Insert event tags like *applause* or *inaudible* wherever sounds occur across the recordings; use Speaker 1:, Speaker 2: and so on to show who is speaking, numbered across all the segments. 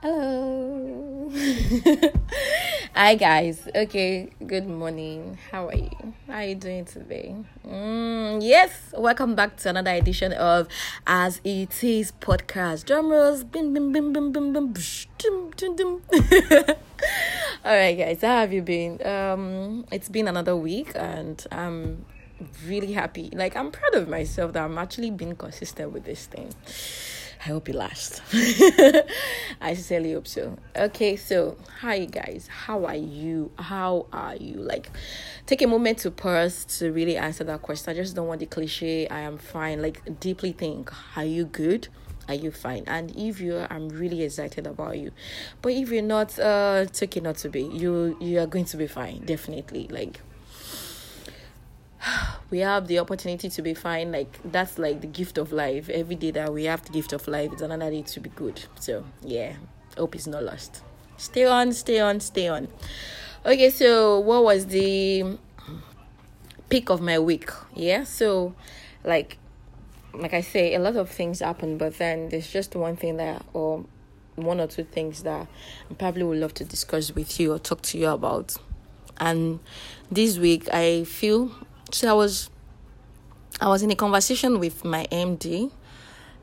Speaker 1: Hello. *laughs* Hi guys. Okay, good morning. How are you? How are you doing today? Mm, yes, welcome back to another edition of As It Is podcast. Drum rolls. All right, guys. How have you been? Um, it's been another week, and I'm really happy. Like I'm proud of myself that I'm actually being consistent with this thing. I hope it lasts. *laughs* I sincerely hope so. Okay, so hi guys, how are you? How are you? Like, take a moment to pause to really answer that question. I just don't want the cliche. I am fine. Like, deeply think. Are you good? Are you fine? And if you, are, I'm really excited about you. But if you're not, uh, it's okay not to be. You, you are going to be fine. Definitely. Like *sighs* we have the opportunity to be fine like that's like the gift of life. Every day that we have the gift of life it's another day to be good. So yeah hope is not lost. Stay on stay on stay on. Okay so what was the peak of my week? Yeah so like like i say a lot of things happen but then there's just one thing that or one or two things that i probably would love to discuss with you or talk to you about. And this week i feel so I was I was in a conversation with my MD,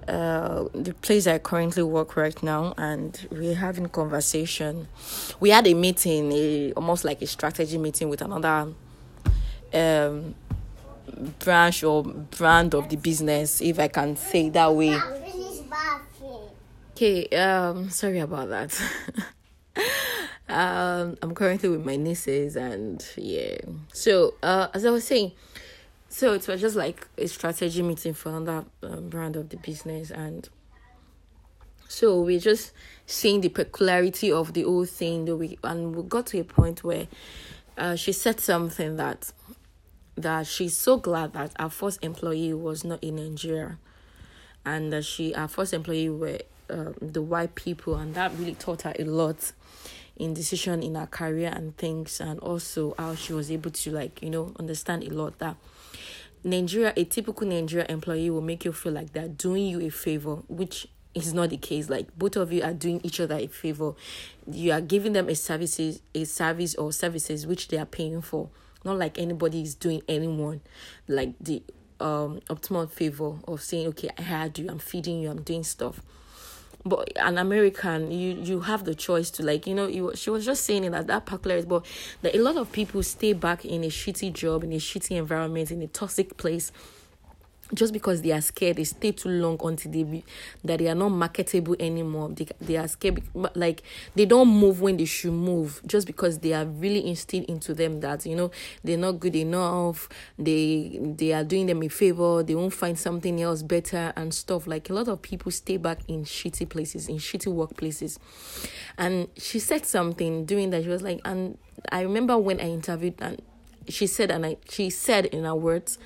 Speaker 1: uh, the place I currently work right now, and we're having conversation. We had a meeting, a almost like a strategy meeting with another um, branch or brand of the business, if I can say that way. Okay, um, sorry about that. *laughs* um, I'm currently with my nieces, and yeah. So, uh, as I was saying, so it was just like a strategy meeting for another um, brand of the business, and so we're just seeing the peculiarity of the whole thing. That we and we got to a point where uh, she said something that that she's so glad that our first employee was not in Nigeria, and that she our first employee were um, the white people, and that really taught her a lot in decision in her career and things and also how she was able to like you know understand a lot that Nigeria a typical Nigeria employee will make you feel like they're doing you a favor which is not the case. Like both of you are doing each other a favor. You are giving them a services a service or services which they are paying for. Not like anybody is doing anyone like the um optimal favor of saying okay I had you. I'm feeding you. I'm doing stuff but an American, you you have the choice to like you know you, she was just saying it that that particular but that a lot of people stay back in a shitty job in a shitty environment in a toxic place just because they are scared they stay too long until they be, that they are not marketable anymore. They, they are scared like they don't move when they should move just because they are really instilled into them that you know they're not good enough they they are doing them a favor they won't find something else better and stuff. Like a lot of people stay back in shitty places in shitty workplaces. And she said something doing that she was like and i remember when i interviewed and she said and I she said in her words,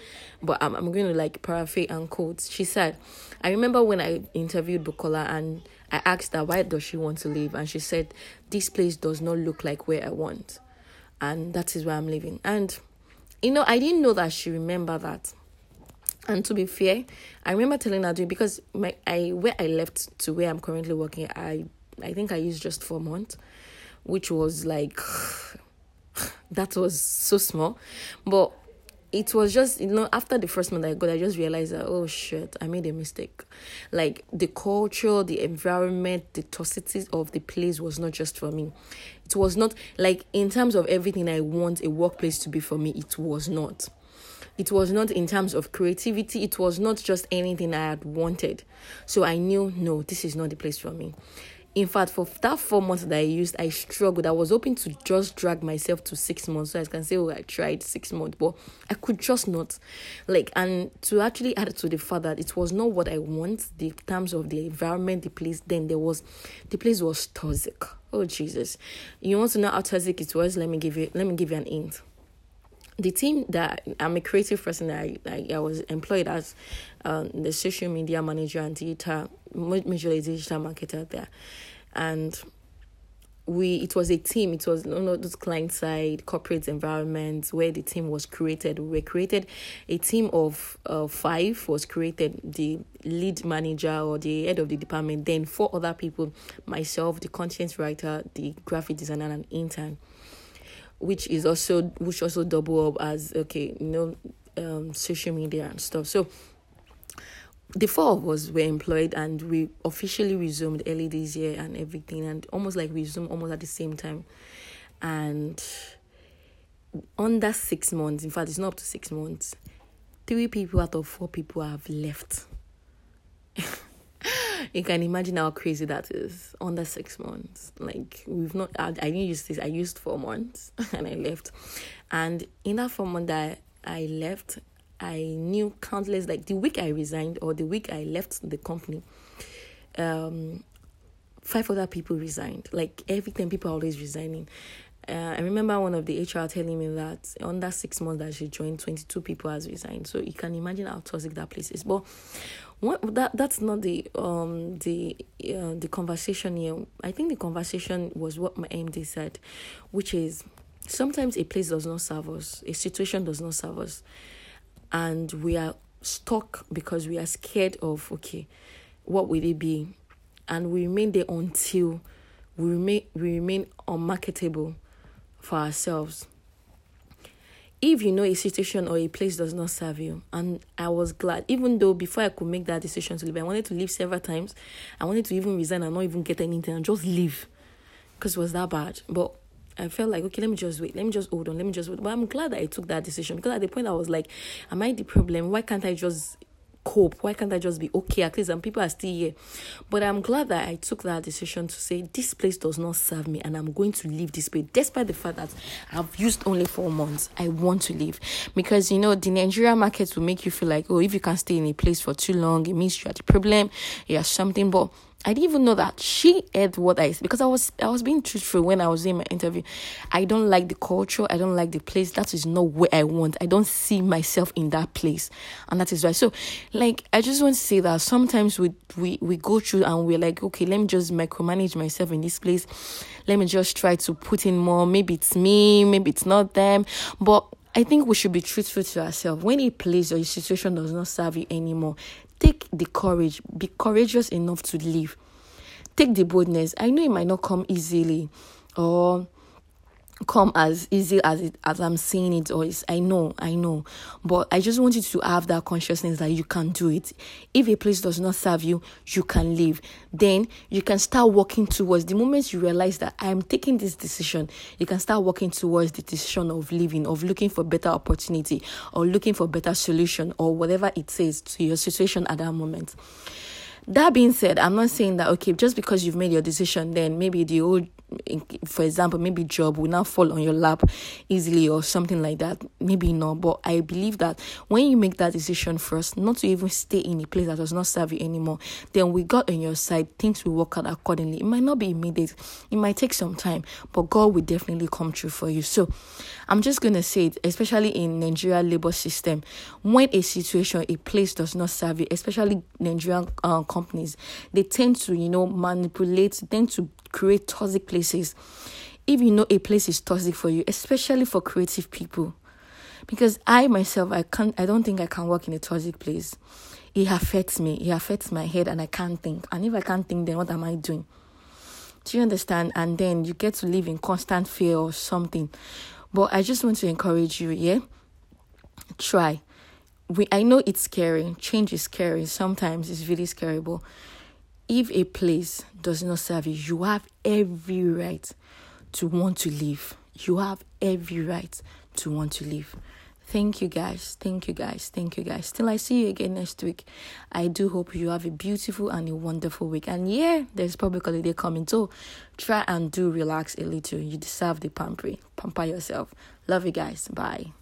Speaker 1: but I'm I'm going to like paraphrase and quote. She said, I remember when I interviewed Bukola and I asked her why does she want to leave and she said, This place does not look like where I want. And that is where I'm living. And you know, I didn't know that she remembered that. And to be fair, I remember telling her because my I where I left to where I'm currently working, I I think I used just four months, which was like *sighs* that was so small. But it was just you know after the first month I got, I just realized that oh shit, I made a mistake. Like the culture, the environment, the toxicity of the place was not just for me. It was not like in terms of everything I want a workplace to be for me. It was not. It was not in terms of creativity. It was not just anything I had wanted. So I knew no, this is not the place for me in fact for that four months that i used i struggled. I was hoping to just drag myself to six months. So i can say oh i tried six months but i could just not. Like and to actually add to the fact that it was not what i want the terms of the environment the place then there was the place was toxic. Oh jesus. You want to know how toxic it was? Let me give you let me give you an hint the team that I'm a creative person. I I, I was employed as um, the social media manager and digital, majorly digital marketer there, and we it was a team it was you know those client side corporate environments where the team was created we created a team of uh, five was created the lead manager or the head of the department then four other people myself the content writer the graphic designer and an intern which is also which also double up as okay you know um social media and stuff. So the four of us were employed and we officially resumed early this year and everything and almost like we resumed almost at the same time. And under six months in fact it's not up to six months three people out of four people have left *laughs* you can imagine how crazy that is under six months like we've not i, I didn't use this i used four months *laughs* and i left and in that four months that i left I knew countless like the week I resigned or the week I left the company, um, five other people resigned. Like every time people are always resigning. Uh, I remember one of the HR telling me that under six months that she joined, twenty two people has resigned. So you can imagine how toxic that place is. But what that that's not the um the uh, the conversation here. I think the conversation was what my MD said, which is sometimes a place does not serve us, a situation does not serve us and we are stuck because we are scared of okay what will it be and we remain there until we remain we remain unmarketable for ourselves if you know a situation or a place does not serve you and i was glad even though before i could make that decision to leave i wanted to leave several times i wanted to even resign and not even get anything and just leave because it was that bad but I felt like, okay, let me just wait. Let me just hold on. Let me just wait. But I'm glad that I took that decision because at the point I was like, am I the problem? Why can't I just cope? Why can't I just be okay? At least some people are still here. But I'm glad that I took that decision to say this place does not serve me and I'm going to leave this place. Despite the fact that I've used only four months, I want to leave. Because you know, the Nigeria market will make you feel like, oh, if you can stay in a place for too long, it means you're the problem, you're something. But I didn't even know that she heard what I said because I was I was being truthful when I was in my interview. I don't like the culture. I don't like the place. That is not where I want. I don't see myself in that place, and that is why. So, like, I just want to say that sometimes we we we go through and we're like, okay, let me just micromanage myself in this place. Let me just try to put in more. Maybe it's me. Maybe it's not them. But I think we should be truthful to ourselves. When a place or a situation does not serve you anymore, Take the courage, be courageous enough to leave. Take the boldness. I know it might not come easily or come as easy as it as I'm saying it or it's, I know, I know. But I just want you to have that consciousness that you can do it. If a place does not serve you, you can leave. Then you can start working towards the moment you realize that I am taking this decision, you can start working towards the decision of leaving, of looking for better opportunity or looking for better solution or whatever it says to your situation at that moment. That being said, I'm not saying that okay, just because you've made your decision, then maybe the old for example, maybe job will now fall on your lap easily or something like that. Maybe not, but I believe that when you make that decision first, not to even stay in a place that does not serve you anymore, then we got on your side, things will work out accordingly. It might not be immediate, it might take some time, but God will definitely come true for you. So I'm just gonna say it, especially in Nigeria labor system, when a situation, a place does not serve you, especially Nigerian uh, companies, they tend to, you know, manipulate, tend to create toxic places. If you know a place is toxic for you especially for creative people. Because i myself i can't i don't think i can work in a toxic place. It affects me. It affects my head and i can't think. And if i can't think then what am i doing? Do you understand? And then you get to live in constant fear or something. But i just want to encourage you yeah? Try. We i know it's scary. Change is scary. Sometimes it's really scary but if a place does not serve you, you have every right to want to leave. You have every right to want to leave. Thank you guys. Thank you guys. Thank you guys. Till I see you again next week. I do hope you have a beautiful and a wonderful week. And yeah, there's public holiday coming. So try and do relax a little. You deserve the pamper. Pamper yourself. Love you guys. Bye.